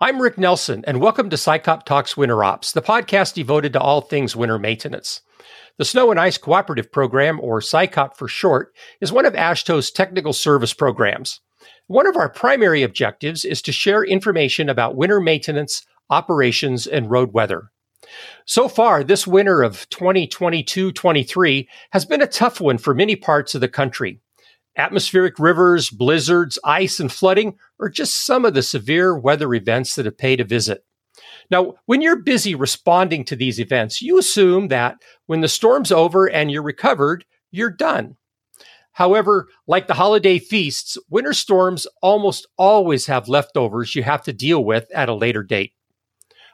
I'm Rick Nelson, and welcome to SICOP Talks Winter Ops, the podcast devoted to all things winter maintenance. The Snow and Ice Cooperative Program, or SICOP for short, is one of AASHTO's technical service programs. One of our primary objectives is to share information about winter maintenance, operations, and road weather. So far, this winter of 2022 23 has been a tough one for many parts of the country. Atmospheric rivers, blizzards, ice, and flooding are just some of the severe weather events that have paid a visit. Now, when you're busy responding to these events, you assume that when the storm's over and you're recovered, you're done. However, like the holiday feasts, winter storms almost always have leftovers you have to deal with at a later date.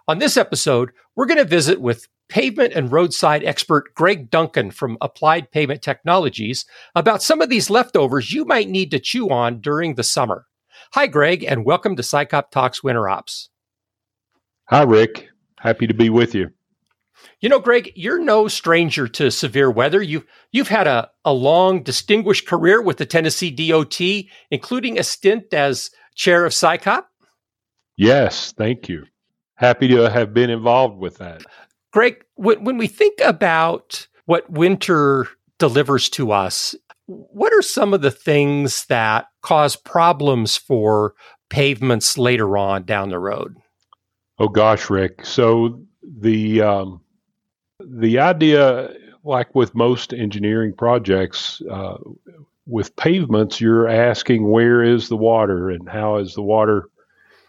On this episode, we're going to visit with pavement and roadside expert Greg Duncan from Applied Pavement Technologies about some of these leftovers you might need to chew on during the summer. Hi, Greg, and welcome to SICOP Talks Winter Ops. Hi, Rick. Happy to be with you. You know, Greg, you're no stranger to severe weather. You, you've had a, a long, distinguished career with the Tennessee DOT, including a stint as chair of SICOP. Yes, thank you. Happy to have been involved with that. Greg, when, we think about what winter delivers to us, what are some of the things that cause problems for pavements later on down the road? Oh gosh, Rick. So the um, the idea, like with most engineering projects, uh, with pavements, you're asking where is the water and how is the water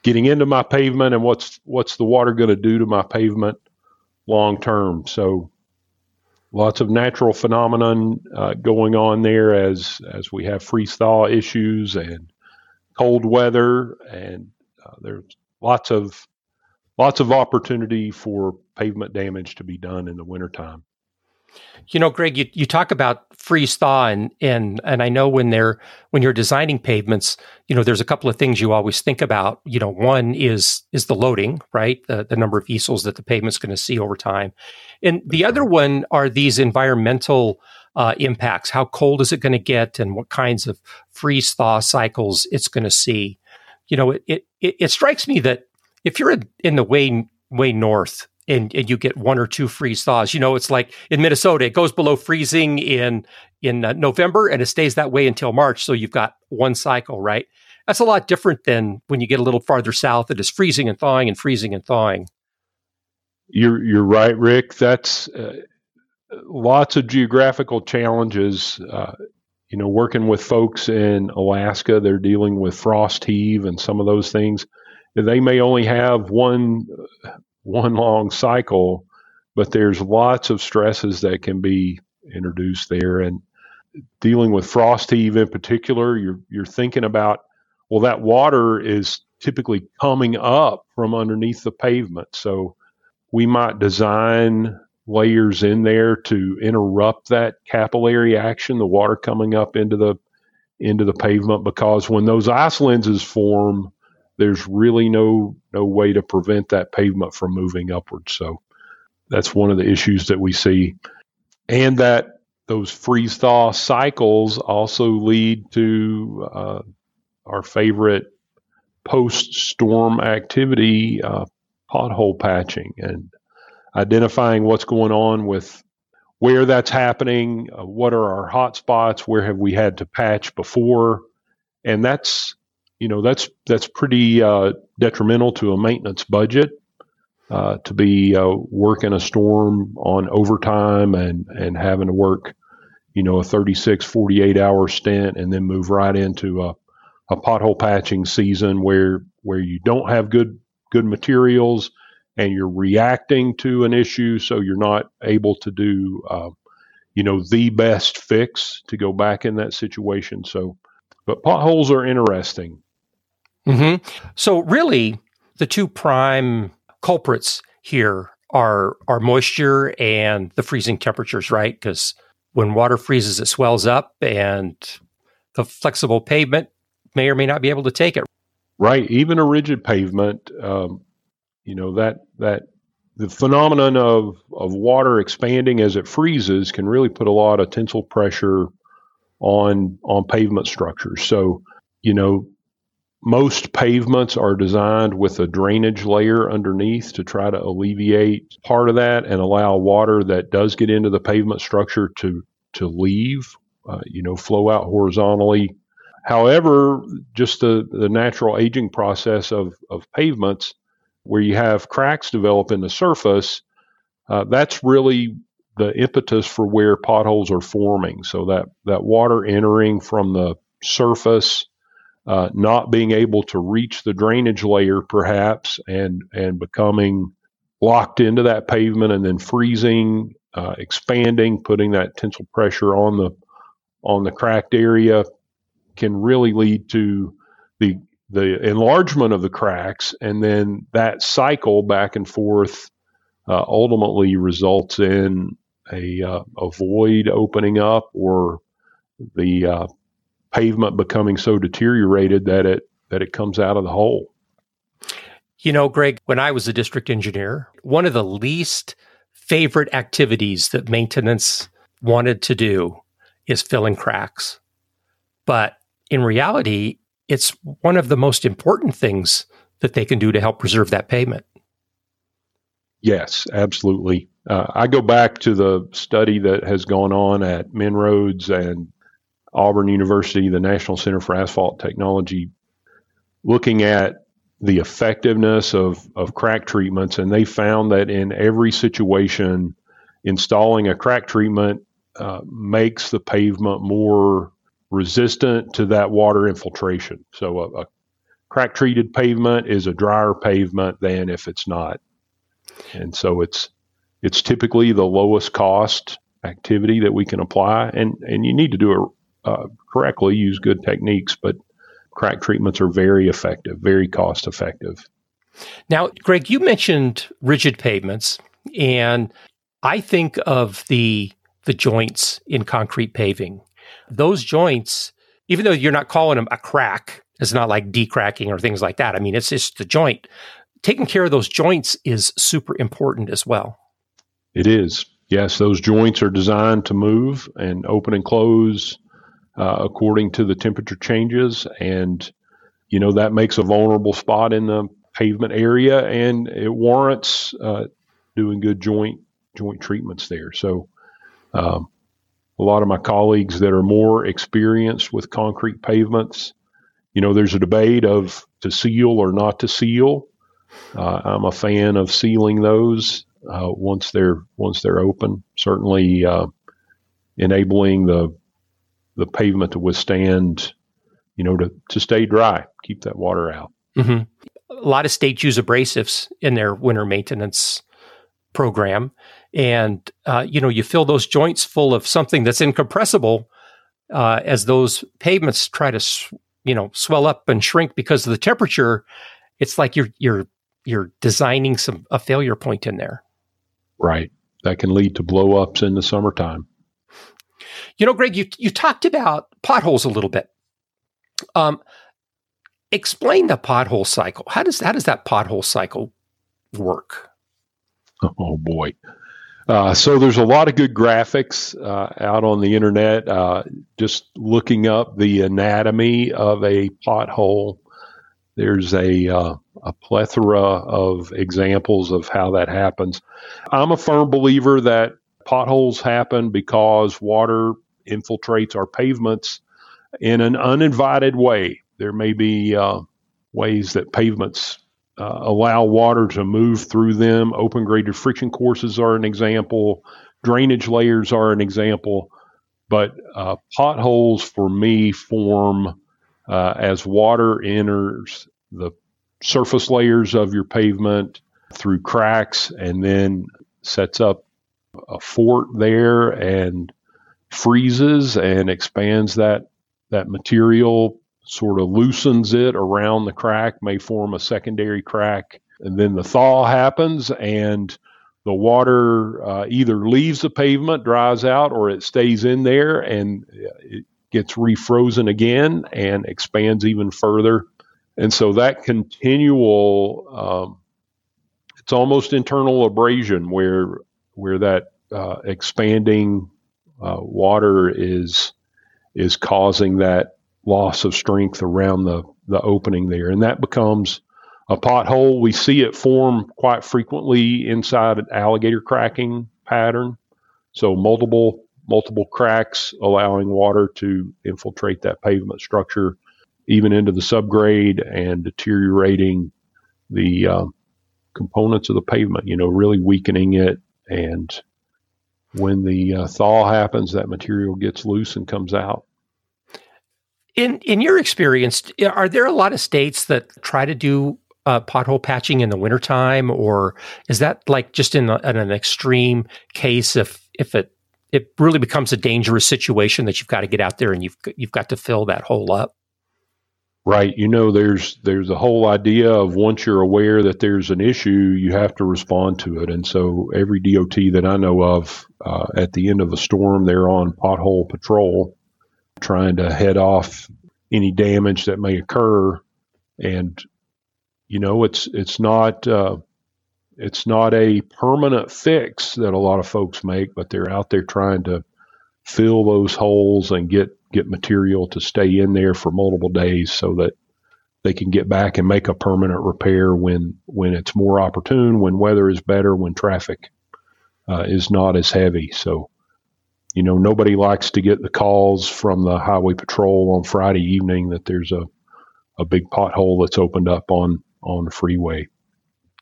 getting into my pavement and what's what's the water going to do to my pavement long term. So lots of natural phenomenon uh, going on there as as we have freeze thaw issues and cold weather and uh, there's lots of lots of opportunity for pavement damage to be done in the wintertime. You know, Greg, you, you talk about freeze thaw and and and I know when they're when you're designing pavements, you know, there's a couple of things you always think about. You know, one is is the loading, right? The the number of ESALs that the pavement's going to see over time. And the other one are these environmental uh, impacts. How cold is it going to get and what kinds of freeze thaw cycles it's going to see? You know, it, it it strikes me that if you're in, in the way way north and, and you get one or two freeze thaws. You know, it's like in Minnesota, it goes below freezing in in uh, November and it stays that way until March. So you've got one cycle, right? That's a lot different than when you get a little farther south. It is freezing and thawing and freezing and thawing. You're you're right, Rick. That's uh, lots of geographical challenges. Uh, you know, working with folks in Alaska, they're dealing with frost heave and some of those things. They may only have one one long cycle, but there's lots of stresses that can be introduced there. And dealing with frost heave in particular, you're you're thinking about well, that water is typically coming up from underneath the pavement. So we might design layers in there to interrupt that capillary action, the water coming up into the into the pavement because when those ice lenses form, there's really no no way to prevent that pavement from moving upwards. So that's one of the issues that we see, and that those freeze thaw cycles also lead to uh, our favorite post storm activity, uh, pothole patching, and identifying what's going on with where that's happening, uh, what are our hot spots, where have we had to patch before, and that's you know that's that's pretty uh, detrimental to a maintenance budget uh, to be uh, working a storm on overtime and and having to work you know a 36 48 hour stint and then move right into a, a pothole patching season where where you don't have good good materials and you're reacting to an issue so you're not able to do uh, you know the best fix to go back in that situation. So but potholes are interesting Mm-hmm. So really, the two prime culprits here are are moisture and the freezing temperatures, right? Because when water freezes, it swells up, and the flexible pavement may or may not be able to take it. Right. Even a rigid pavement, um, you know that that the phenomenon of of water expanding as it freezes can really put a lot of tensile pressure on on pavement structures. So, you know, most pavements are designed with a drainage layer underneath to try to alleviate part of that and allow water that does get into the pavement structure to to leave, uh, you know, flow out horizontally. However, just the, the natural aging process of, of pavements, where you have cracks develop in the surface, uh, that's really the impetus for where potholes are forming. So that, that water entering from the surface uh, not being able to reach the drainage layer perhaps and and becoming locked into that pavement and then freezing uh, expanding putting that tensile pressure on the on the cracked area can really lead to the the enlargement of the cracks and then that cycle back and forth uh, ultimately results in a, uh, a void opening up or the uh, pavement becoming so deteriorated that it that it comes out of the hole. You know, Greg, when I was a district engineer, one of the least favorite activities that maintenance wanted to do is filling cracks. But in reality, it's one of the most important things that they can do to help preserve that pavement. Yes, absolutely. Uh, I go back to the study that has gone on at Roads and Auburn University, the National Center for Asphalt Technology, looking at the effectiveness of, of crack treatments, and they found that in every situation, installing a crack treatment uh, makes the pavement more resistant to that water infiltration. So a, a crack treated pavement is a drier pavement than if it's not. And so it's it's typically the lowest cost activity that we can apply and and you need to do uh, correctly, use good techniques, but crack treatments are very effective, very cost effective. Now, Greg, you mentioned rigid pavements, and I think of the the joints in concrete paving. Those joints, even though you're not calling them a crack, it's not like D-cracking or things like that. I mean, it's just the joint. Taking care of those joints is super important as well. It is. Yes, those joints are designed to move and open and close uh, according to the temperature changes. And, you know, that makes a vulnerable spot in the pavement area and it warrants uh, doing good joint joint treatments there. So, um, a lot of my colleagues that are more experienced with concrete pavements, you know, there's a debate of to seal or not to seal. Uh, I'm a fan of sealing those uh, once they're once they're open. Certainly, uh, enabling the the pavement to withstand, you know, to, to stay dry, keep that water out. Mm-hmm. A lot of states use abrasives in their winter maintenance program. And, uh, you know, you fill those joints full of something that's incompressible uh, as those pavements try to, you know, swell up and shrink because of the temperature. It's like you're, you're, you're designing some, a failure point in there. Right. That can lead to blow ups in the summertime. You know, Greg, you you talked about potholes a little bit. Um, explain the pothole cycle. How does how does that pothole cycle work? Oh boy. Uh, so there's a lot of good graphics uh, out on the internet. Uh, just looking up the anatomy of a pothole, there's a uh, a plethora of examples of how that happens. I'm a firm believer that potholes happen because water infiltrates our pavements in an uninvited way. There may be uh, ways that pavements uh, allow water to move through them. Open graded friction courses are an example, drainage layers are an example. But uh, potholes for me form uh, as water enters the surface layers of your pavement through cracks and then sets up a fort there and freezes and expands that that material sort of loosens it around the crack may form a secondary crack. And then the thaw happens and the water uh, either leaves the pavement dries out or it stays in there and it gets refrozen again and expands even further. And so that continual um, it's almost internal abrasion where where that uh, expanding uh, water is is causing that loss of strength around the, the opening there. And that becomes a pothole. We see it form quite frequently inside an alligator cracking pattern. So multiple multiple cracks allowing water to infiltrate that pavement structure even into the subgrade and deteriorating the uh, components of the pavement, you know, really weakening it. And when the uh, thaw happens, that material gets loose and comes out. In in your experience, are there a lot of states that try to do uh, pothole patching in the wintertime, or is that like just in, in an extreme case if if it it really becomes a dangerous situation that you've got to get out there and you've you've got to fill that hole up? Right. You know, there's there's a whole idea of once you're aware that there's an issue, you have to respond to it. And so every DOT that I know of, uh, at the end of a storm, they're on pothole patrol, trying to head off any damage that may occur. And you know, it's it's not uh, it's not a permanent fix that a lot of folks make, but they're out there trying to fill those holes and get get material to stay in there for multiple days so that they can get back and make a permanent repair when when it's more opportune, when weather is better, when traffic uh, is not as heavy. So, you know, nobody likes to get the calls from the highway patrol on Friday evening that there's a a big pothole that's opened up on on the freeway.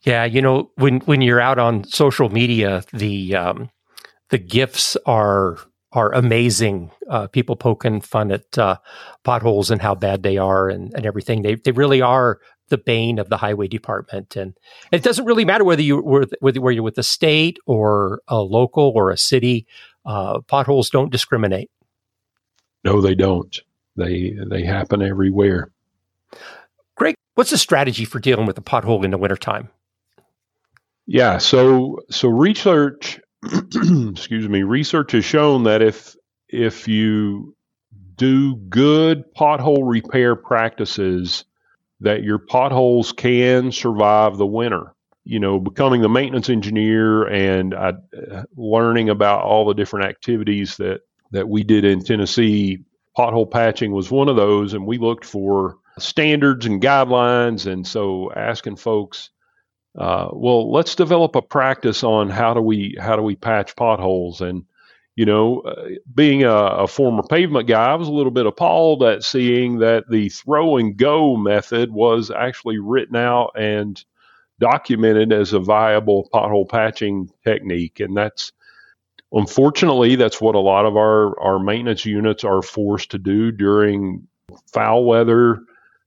Yeah, you know, when when you're out on social media, the um, the gifts are are amazing. Uh, people poking fun at uh, potholes and how bad they are and, and everything. They they really are the bane of the highway department, and it doesn't really matter whether you were whether, whether you're with the state or a local or a city. Uh, potholes don't discriminate. No, they don't. They they happen everywhere. Greg, what's the strategy for dealing with a pothole in the wintertime? Yeah, so so research excuse me, research has shown that if if you do good pothole repair practices that your potholes can survive the winter. You know, becoming the maintenance engineer and uh, learning about all the different activities that that we did in Tennessee, pothole patching was one of those, and we looked for standards and guidelines. And so asking folks, uh, well, let's develop a practice on how do we how do we patch potholes and you know, uh, being a, a, former pavement guy, I was a little bit appalled at seeing that the throw and go method was actually written out and documented as a viable pothole patching technique. And that's unfortunately that's what a lot of our, our maintenance units are forced to do during foul weather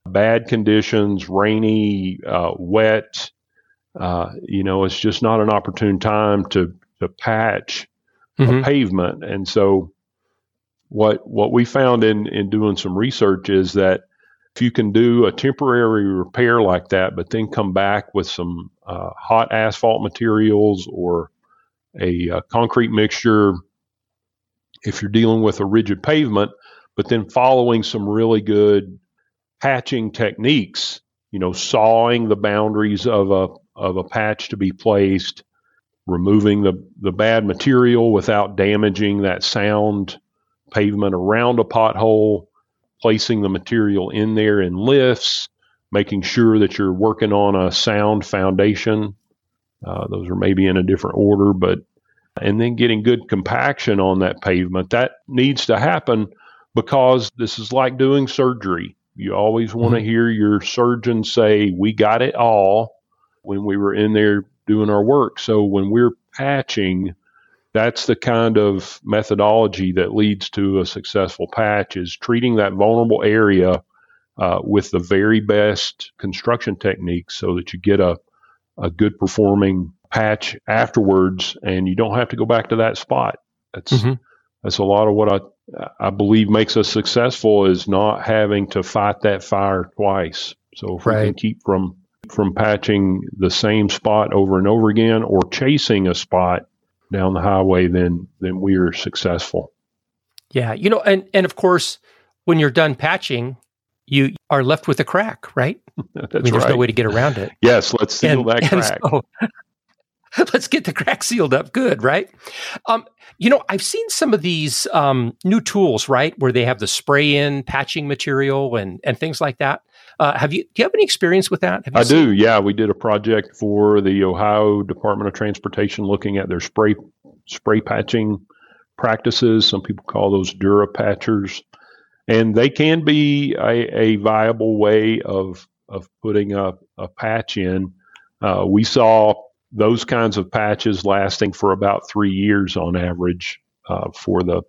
bad conditions, rainy, uh, wet. Uh, you know, it's just not an opportune time to to patch mm-hmm. a pavement. And so, what what we found in in doing some research is that if you can do a temporary repair like that, but then come back with some uh, hot asphalt materials or a, a concrete mixture, if you're dealing with a rigid pavement, but then following some really good patching techniques, you know, sawing the boundaries of a of a patch to be placed, removing the, the bad material without damaging that sound pavement around a pothole, placing the material in there in lifts, making sure that you're working on a sound foundation. Uh, those are maybe in a different order, but and then getting good compaction on that pavement. That needs to happen because this is like doing surgery. You always want to mm-hmm. hear your surgeon say, We got it all when we were in there doing our work. So when we're patching, that's the kind of methodology that leads to a successful patch is treating that vulnerable area uh, with the very best construction techniques so that you get a, a good performing patch afterwards and you don't have to go back to that spot. That's mm-hmm. that's a lot of what I I believe makes us successful is not having to fight that fire twice. So if right. we can keep from from patching the same spot over and over again or chasing a spot down the highway, then then we are successful. Yeah, you know, and and of course, when you're done patching, you are left with a crack, right? That's I mean, there's right. no way to get around it. yes, let's seal and, that crack. So, let's get the crack sealed up good, right? Um, you know, I've seen some of these um, new tools, right, where they have the spray in patching material and and things like that. Uh, have you do you have any experience with that? I do. Yeah, we did a project for the Ohio Department of Transportation looking at their spray spray patching practices. Some people call those Durapatchers, and they can be a, a viable way of of putting a, a patch in. Uh, we saw those kinds of patches lasting for about three years on average uh, for the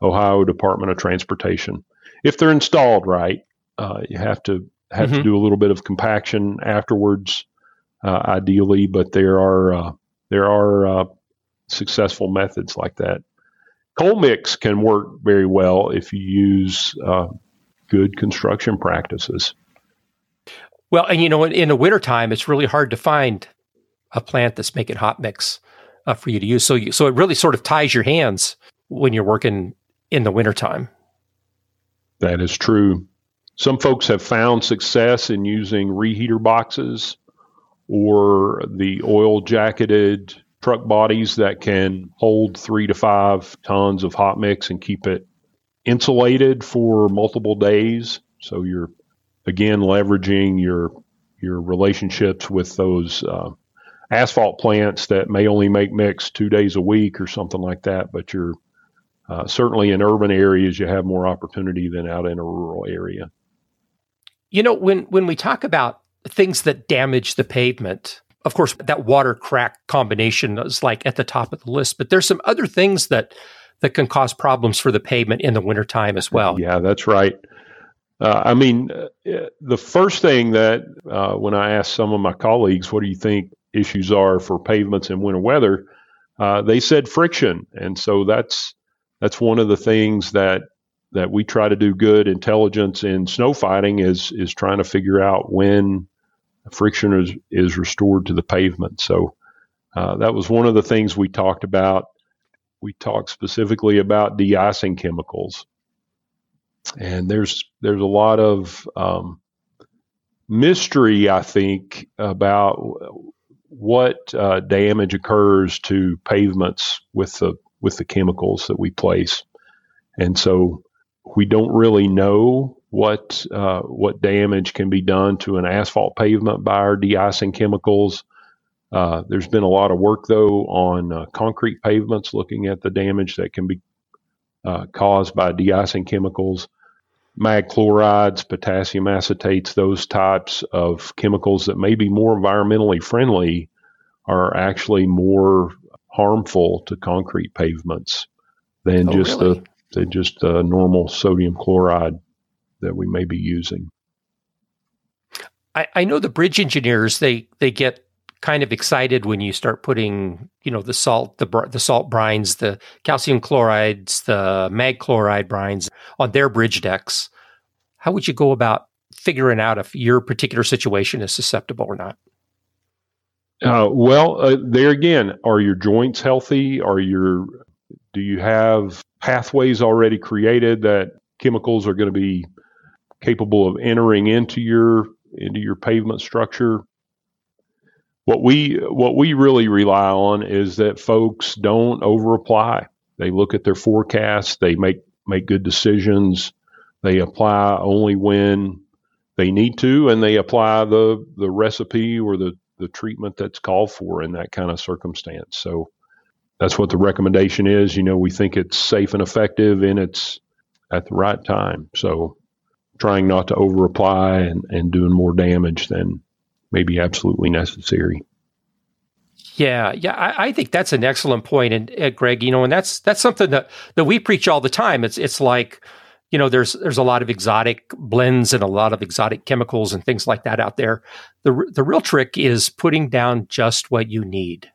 Ohio Department of Transportation. If they're installed right, uh, you have to have mm-hmm. to do a little bit of compaction afterwards, uh, ideally. But there are uh, there are uh, successful methods like that. Cold mix can work very well if you use uh, good construction practices. Well, and you know, in, in the wintertime, it's really hard to find a plant that's making hot mix uh, for you to use. So, you, so it really sort of ties your hands when you're working in the wintertime. That is true. Some folks have found success in using reheater boxes or the oil jacketed truck bodies that can hold three to five tons of hot mix and keep it insulated for multiple days. So you're again leveraging your your relationships with those uh, asphalt plants that may only make mix two days a week or something like that. But you're uh, certainly in urban areas, you have more opportunity than out in a rural area. You know, when when we talk about things that damage the pavement, of course, that water crack combination is like at the top of the list. But there's some other things that that can cause problems for the pavement in the wintertime as well. Yeah, that's right. Uh, I mean, uh, the first thing that uh, when I asked some of my colleagues, what do you think issues are for pavements in winter weather, uh, they said friction, and so that's that's one of the things that that we try to do good intelligence in snow fighting is is trying to figure out when friction is is restored to the pavement. So uh, that was one of the things we talked about. We talked specifically about de-icing chemicals, and there's there's a lot of um, mystery, I think, about what uh, damage occurs to pavements with the with the chemicals that we place, and so we don't really know what uh, what damage can be done to an asphalt pavement by our de-icing chemicals. Uh, there's been a lot of work though on uh, concrete pavements, looking at the damage that can be uh, caused by de-icing chemicals, mag chlorides, potassium acetates, those types of chemicals that may be more environmentally friendly are actually more harmful to concrete pavements than oh, just really? the than just the normal sodium chloride that we may be using. I, I know the bridge engineers they they get kind of excited when you start putting you know the salt the the salt brines the calcium chlorides the mag chloride brines on their bridge decks. How would you go about figuring out if your particular situation is susceptible or not? Uh, well uh, there again are your joints healthy? Are your do you have pathways already created that chemicals are going to be capable of entering into your into your pavement structure. What we what we really rely on is that folks don't overapply. They look at their forecasts, they make make good decisions, they apply only when they need to, and they apply the the recipe or the the treatment that's called for in that kind of circumstance. So that's what the recommendation is. You know, we think it's safe and effective and it's at the right time. So trying not to over apply and, and doing more damage than maybe absolutely necessary. Yeah, yeah, I, I, think that's an excellent point, and uh, Greg, you know, and that's that's something that that we preach all the time. It's it's like, you know, there's there's a lot of exotic blends and a lot of exotic chemicals and things like that out there. the The real trick is putting down just what you need.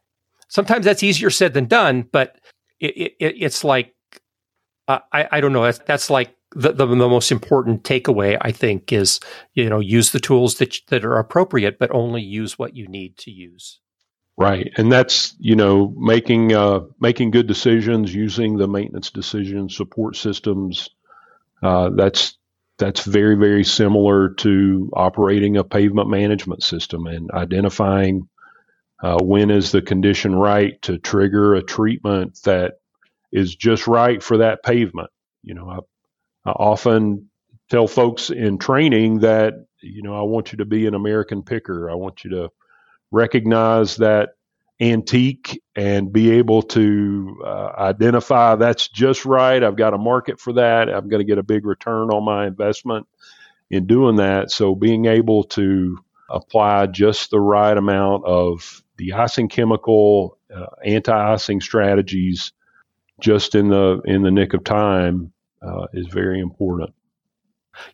Sometimes that's easier said than done, but it, it, it's like uh, I I don't know. That's that's like the, the, the, most important takeaway, I think, is you know use the tools that that are appropriate, but only use what you need to use. Right, and that's you know making uh, making good decisions, using the maintenance decision support systems. Uh, that's that's very very similar to operating a pavement management system and identifying Uh, when is the condition right to trigger a treatment that is just right for that pavement? You know, I, I often tell folks in training that, you know, I want you to be an American picker. I want you to recognize that antique and be able to uh, identify that's just right. I've got a market for that. I'm going to get a big return on my investment in doing that. So being able to apply just the right amount of de-icing chemical, uh, anti-icing strategies, just in the in the nick of time, uh, is very important.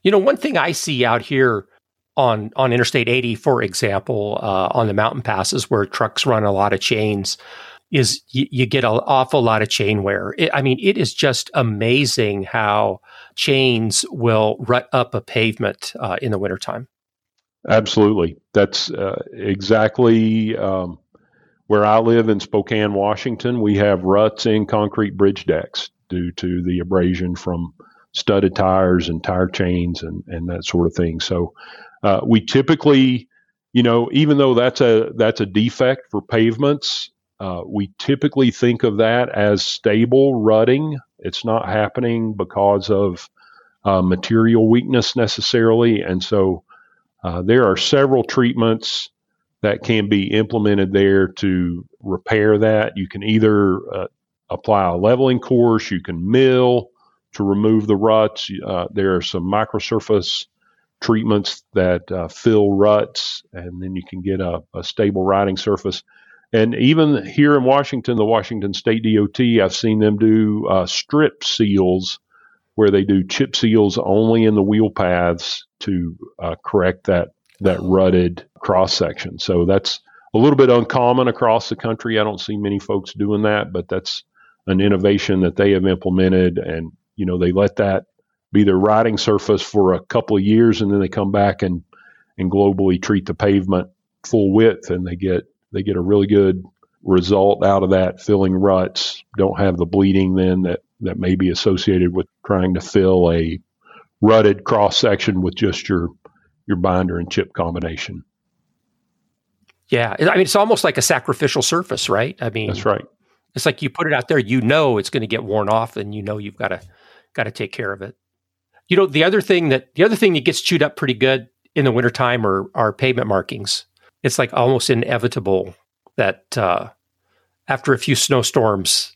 You know, one thing I see out here on on Interstate 80, for example, uh, on the mountain passes where trucks run a lot of chains, is you, you get an awful lot of chain wear. It, I mean, it is just amazing how chains will rut up a pavement uh, in the wintertime. Absolutely. That's uh, exactly um, where I live in Spokane, Washington. We have ruts in concrete bridge decks due to the abrasion from studded tires and tire chains and, and that sort of thing. So uh, we typically, you know, even though that's a that's a defect for pavements, uh, we typically think of that as stable rutting. It's not happening because of uh, material weakness necessarily, and so uh, there are several treatments that can be implemented there to repair that. You can either uh, apply a leveling course, you can mill to remove the ruts. Uh, there are some microsurface treatments that uh, fill ruts, and then you can get a, a, stable riding surface. And even here in Washington, the Washington State DOT, I've seen them do uh, strip seals where they do chip seals only in the wheel paths to uh, correct that that rutted cross section. So that's a little bit uncommon across the country. I don't see many folks doing that, but that's an innovation that they have implemented, and you know they let that be their riding surface for a couple of years, and then they come back and and globally treat the pavement full width, and they get they get a really good result out of that. Filling ruts, don't have the bleeding then that that may be associated with trying to fill a rutted cross section with just your your binder and chip combination. Yeah, I mean it's almost like a sacrificial surface, right? I mean that's right. It's like you put it out there, you know it's going to get worn off, and you know you've got to got to take care of it. You know, the other thing that the other thing that gets chewed up pretty good in the wintertime are are pavement markings. It's like almost inevitable that uh, after a few snowstorms,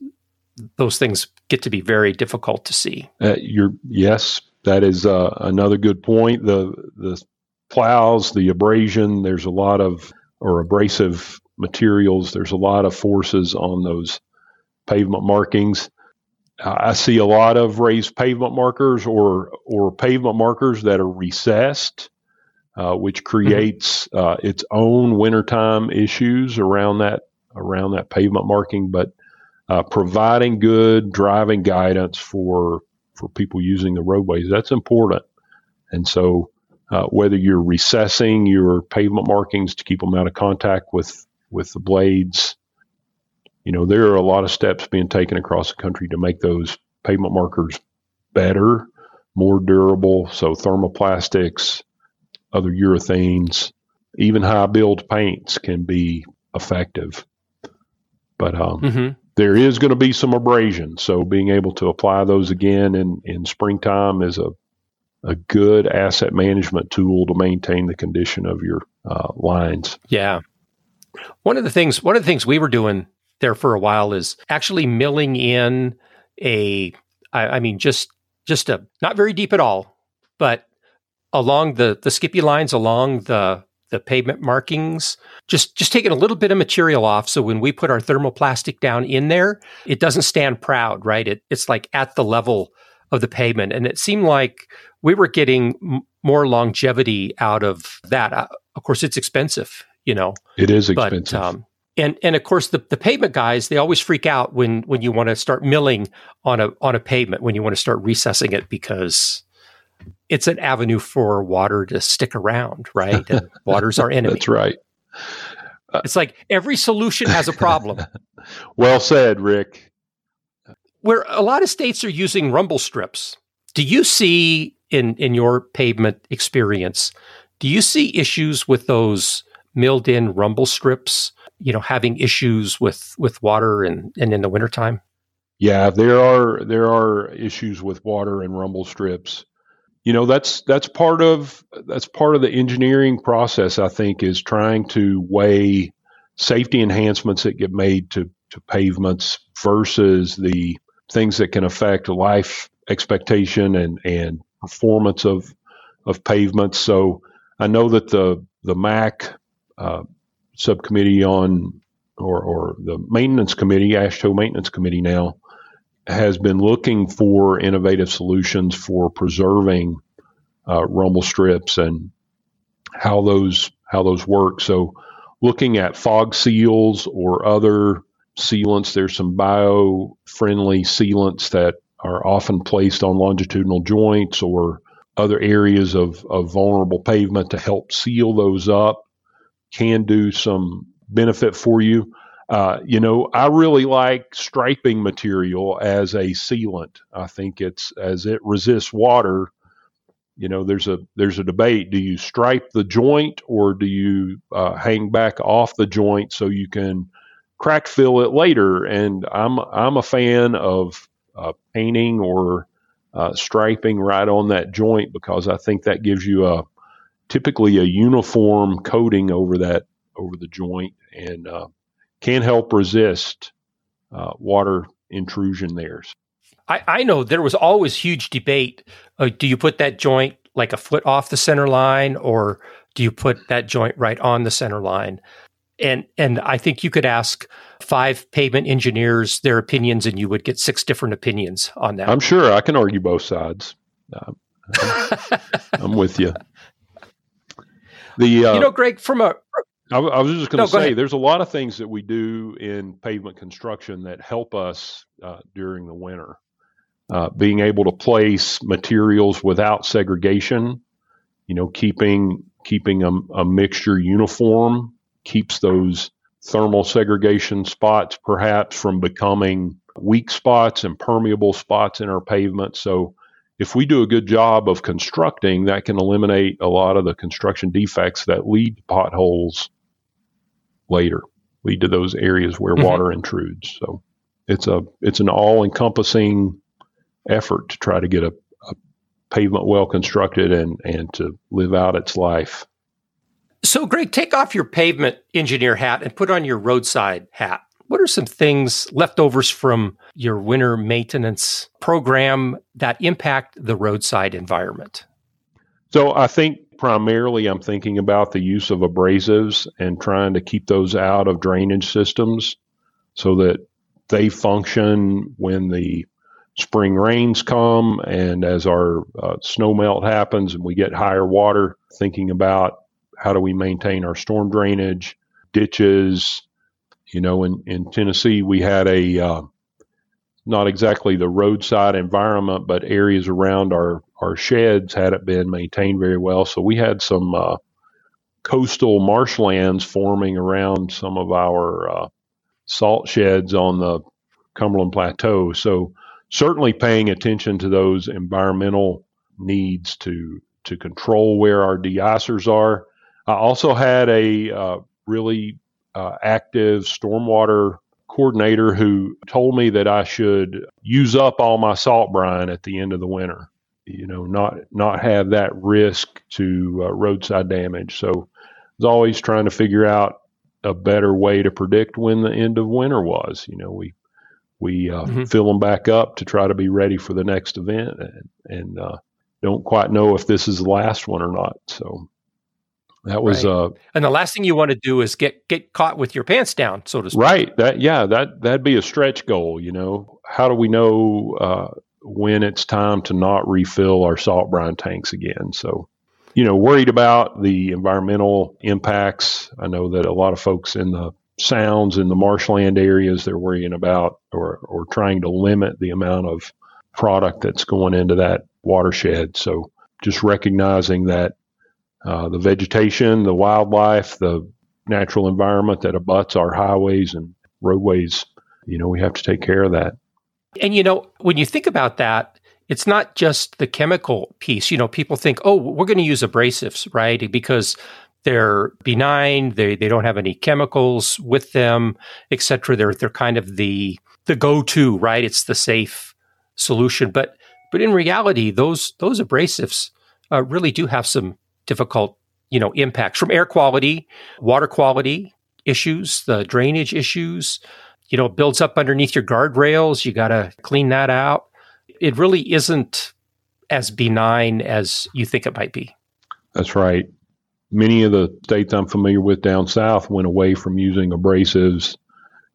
those things get to be very difficult to see. Uh, you're yes, that is uh, another good point. The the plows, the abrasion, there's a lot of or abrasive materials. There's a lot of forces on those pavement markings. I see a lot of raised pavement markers or or pavement markers that are recessed, uh, which mm-hmm. creates mm-hmm. uh, its own wintertime issues around that around that pavement marking. But uh, providing good driving guidance for for people using the roadways that's important. And so, uh, whether you're recessing your pavement markings to keep them out of contact with with the blades, you know, there are a lot of steps being taken across the country to make those pavement markers better, more durable. So thermoplastics, other urethanes, even high build paints can be effective. But um, mm-hmm. there is going to be some abrasion. So being able to apply those again in, in springtime is a, a good asset management tool to maintain the condition of your uh, lines. Yeah. One of the things, one of the things we were doing there for a while is actually milling in a, I, I mean, just just a not very deep at all, but along the the skippy lines along the the pavement markings just just taking a little bit of material off. So when we put our thermoplastic down in there it doesn't stand proud right? It, it's like at the level of the pavement. And it seemed like we were getting m- more longevity out of that. Uh, of course it's expensive you know? It is expensive. but, um, and and of course the, the pavement guys they always freak out when when you want to start milling on a on a pavement when you want to start recessing it because it's an avenue for water to stick around right? And water's our enemy. That's right. Uh, it's like every solution has a problem. Well said rick. Where a lot of states are using rumble strips. Do you see in in your pavement experience do you see issues with those milled in rumble strips you know, having issues with, with water and, and in the wintertime? Yeah, there are there are issues with water and rumble strips. You know, that's that's part of that's part of the engineering process, I think, is trying to weigh safety enhancements that get made to, to pavements versus the things that can affect life expectation and, and performance of of pavements. So I know that the the MAC uh, subcommittee on or, or the maintenance committee, AASHTO maintenance committee now, has been looking for innovative solutions for preserving uh, rumble strips and how those how those work. So looking at fog seals or other sealants, there's some bio friendly sealants that are often placed on longitudinal joints or other areas of, of vulnerable pavement to help seal those up can do some benefit for you. Uh, you know, I really like striping material as a sealant. I think it's as it resists water. You know, there's a there's a debate. Do you stripe the joint or do you uh, hang back off the joint so you can crack fill it later? And I'm I'm a fan of uh, painting or uh, striping right on that joint because I think that gives you a typically a uniform coating over that over the joint and uh, can help resist uh, water intrusion there. I, I, know there was always huge debate. Uh, do you put that joint like a foot off the center line, or do you put that joint right on the center line? And and I think you could ask five pavement engineers their opinions, and you would get six different opinions on that. I'm sure I can argue both sides. I'm, I'm with you. The uh, you know, Greg, from a I, I was just going to no, say, there's a lot of things that we do in pavement construction that help us uh, during the winter. Uh, being able to place materials without segregation, you know, keeping keeping a, a mixture uniform keeps those thermal segregation spots perhaps from becoming weak spots and permeable spots in our pavement. So if we do a good job of constructing, that can eliminate a lot of the construction defects that lead to potholes later, lead to those areas where mm-hmm. water intrudes. So it's a it's an all encompassing effort to try to get a, a pavement well constructed and and to live out its life. So, Greg, take off your pavement engineer hat and put on your roadside hat. What are some things leftovers from your winter maintenance program that impact the roadside environment? So, I think primarily I'm thinking about the use of abrasives and trying to keep those out of drainage systems so that they function when the spring rains come and as our uh, snow melt happens and we get higher water, thinking about how do we maintain our storm drainage, ditches. You know, in, in Tennessee, we had a uh, not exactly the roadside environment, but areas around our, our sheds hadn't been maintained very well. So we had some uh, coastal marshlands forming around some of our uh, salt sheds on the Cumberland Plateau. So certainly paying attention to those environmental needs to to control where our deicers are I also had a uh, really uh, active stormwater coordinator who told me that I should use up all my salt brine at the end of the winter. You know, not not have that risk to uh, roadside damage. So, I was always trying to figure out a better way to predict when the end of winter was. You know, we we uh, mm-hmm. fill them back up to try to be ready for the next event, and, and uh, don't quite know if this is the last one or not. So that was right. uh and the last thing you want to do is get get caught with your pants down, so to speak. Right. That yeah, that that'd be a stretch goal, you know. How do we know uh, when it's time to not refill our salt brine tanks again? So, you know, worried about the environmental impacts. I know that a lot of folks in the sounds in the marshland areas they're worrying about or or trying to limit the amount of product that's going into that watershed. So just recognizing that uh, the vegetation, the wildlife, the natural environment that abuts our highways and roadways. You know, we have to take care of that. And, you know, when you think about that, it's not just the chemical piece. You know, people think, oh, we're going to use abrasives, right? Because they're benign. They they don't have any chemicals with them, etc. They're they're kind of the the go to right. It's the safe solution, but but in reality, those those abrasives uh, really do have some difficult you know impacts from air quality, water quality issues, the drainage issues. You know, builds up underneath your guardrails. You got to clean that out. It really isn't as benign as you think it might be. That's right many of the states I'm familiar with down south went away from using abrasives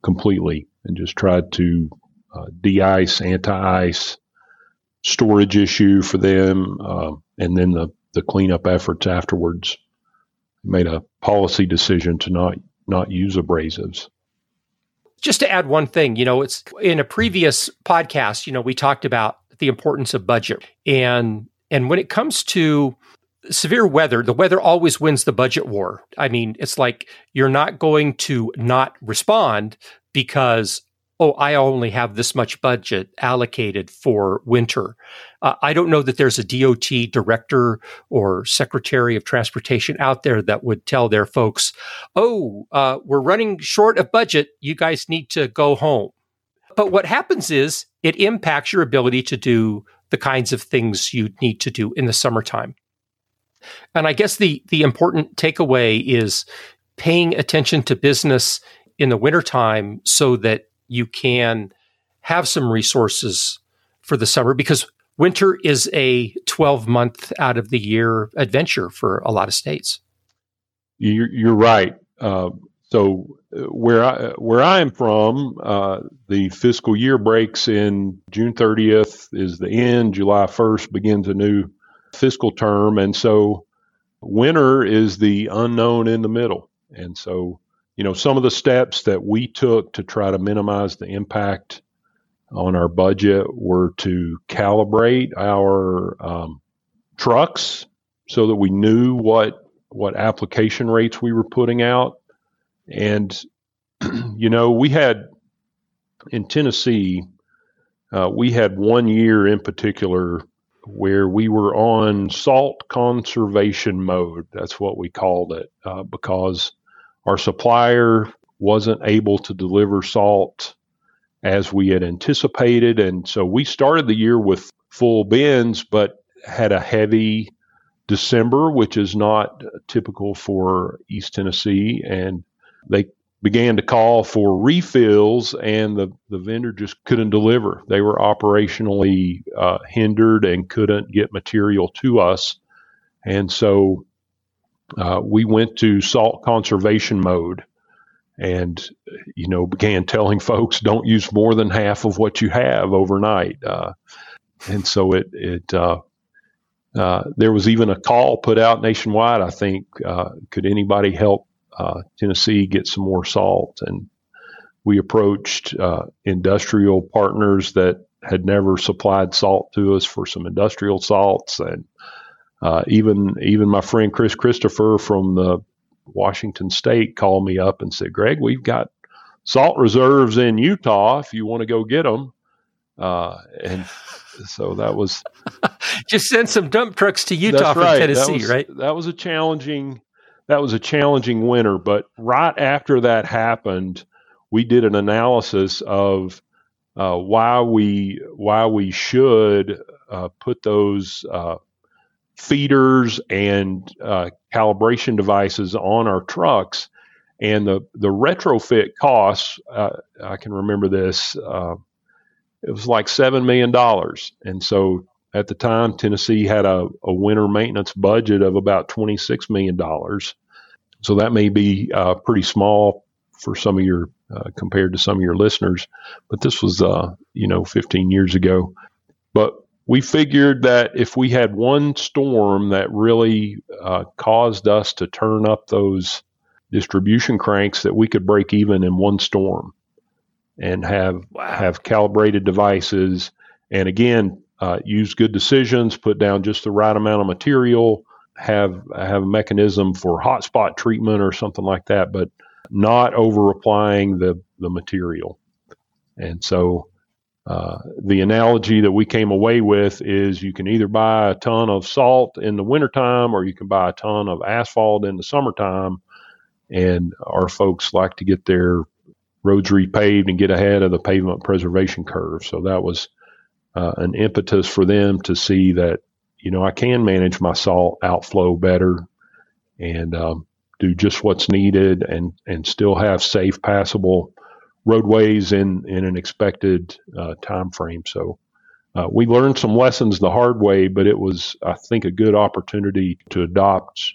completely and just tried to uh, de-ice, anti-ice, storage issue for them, uh, and then the the cleanup efforts afterwards. Made a policy decision to not not use abrasives. Just to add one thing, you know, it's in a previous podcast, you know, we talked about the importance of budget and and when it comes to severe weather, the weather always wins the budget war. I mean, it's like you're not going to not respond because, oh, I only have this much budget allocated for winter. Uh, I don't know that there's a DOT director or secretary of transportation out there that would tell their folks, oh, uh, we're running short of budget. You guys need to go home. But what happens is it impacts your ability to do the kinds of things you need to do in the summertime. And I guess the the important takeaway is paying attention to business in the wintertime so that you can have some resources for the summer because winter is a 12 month out of the year adventure for a lot of states. You're, you're right. Uh, so uh, where I where I am from, uh, the fiscal year breaks in June 30th is the end. July 1st begins a new fiscal term. And so winter is the unknown in the middle. And so, you know, some of the steps that we took to try to minimize the impact on our budget were to calibrate our um, trucks so that we knew what what application rates we were putting out. And you know, we had in Tennessee, uh, we had one year in particular where we were on salt conservation mode. That's what we called it uh, because our supplier wasn't able to deliver salt as we had anticipated. And so we started the year with full bins, but had a heavy December, which is not typical for East Tennessee. And they began to call for refills, and the, the vendor just couldn't deliver. They were operationally uh, hindered and couldn't get material to us. And so uh, we went to salt conservation mode and, you know, began telling folks don't use more than half of what you have overnight. Uh, and so it, it, uh, uh, there was even a call put out nationwide. I think, uh, could anybody help uh, Tennessee get some more salt. And we approached uh, industrial partners that had never supplied salt to us for some industrial salts, and uh, even even my friend Chris Christopher from the Washington State called me up and said, "Greg, we've got salt reserves in Utah if you want to go get them." Uh, and so that was just send some dump trucks to Utah from right. Tennessee, that was, right? That was a challenging that was a challenging winter. But right after that happened, we did an analysis of uh, why we why we should uh, put those uh, feeders and uh, calibration devices on our trucks, and the the retrofit costs. Uh, I can remember this. Uh, it was like seven million dollars, and so at the time, Tennessee had a, a winter maintenance budget of about $26 million. So that may be uh, pretty small for some of your, uh, compared to some of your listeners, but this was, uh, you know, 15 years ago. But we figured that if we had one storm that really uh, caused us to turn up those distribution cranks, that we could break even in one storm and have wow. have calibrated devices and again uh, use good decisions, put down just the right amount of material, have have a mechanism for hotspot treatment or something like that, but not over applying the the material. And so uh, the analogy that we came away with is you can either buy a ton of salt in the wintertime or you can buy a ton of asphalt in the summertime. And our folks like to get their roads repaved and get ahead of the pavement preservation curve. So that was uh, an impetus for them to see that, you know, I can manage my salt outflow better and um, do just what's needed and, and still have safe, passable roadways in in an expected uh, time frame. So uh, we learned some lessons the hard way, but it was I think a good opportunity to adopt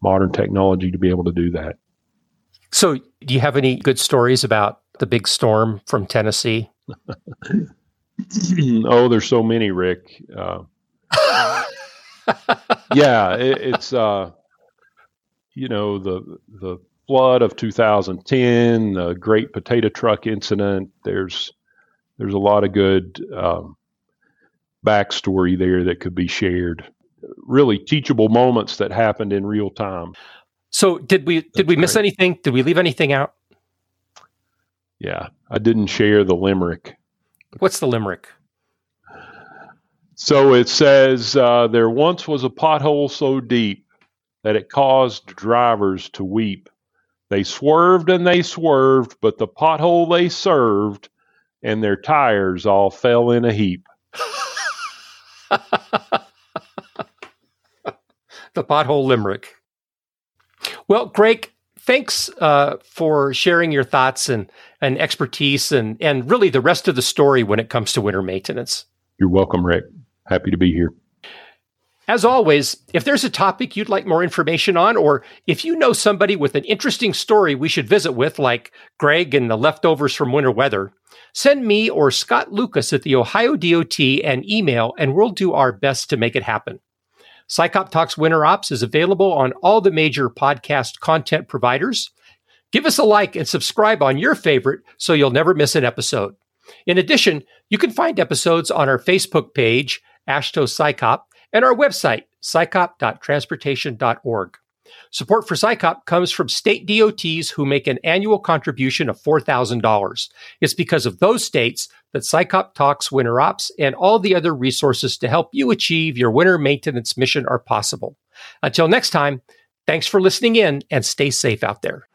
modern technology to be able to do that. So, do you have any good stories about the big storm from Tennessee? oh, there's so many, Rick. Uh, yeah, it, it's uh, you know the the flood of 2010, the Great Potato Truck incident. There's there's a lot of good um, backstory there that could be shared. Really teachable moments that happened in real time. So did we did we miss great. anything? Did we leave anything out? Yeah, I didn't share the limerick. What's the limerick? So it says uh, there once was a pothole so deep that it caused drivers to weep. They swerved and they swerved, but the pothole they served and their tires all fell in a heap. the pothole limerick. Well, Greg, thanks uh, for sharing your thoughts and, and expertise and, and really the rest of the story when it comes to winter maintenance. You're welcome, Rick. Happy to be here. As always, if there's a topic you'd like more information on, or if you know somebody with an interesting story we should visit with, like Greg and the leftovers from winter weather, send me or Scott Lucas at the Ohio DOT an email and we'll do our best to make it happen. SICOP Talks Winter Ops is available on all the major podcast content providers. Give us a like and subscribe on your favorite so you'll never miss an episode. In addition, you can find episodes on our Facebook page, AASHTO SICOP, and our website, sicop.transportation.org. Support for SICOP comes from state DOTs who make an annual contribution of $4,000. It's because of those states that SICOP Talks Winter Ops and all the other resources to help you achieve your winter maintenance mission are possible. Until next time, thanks for listening in and stay safe out there.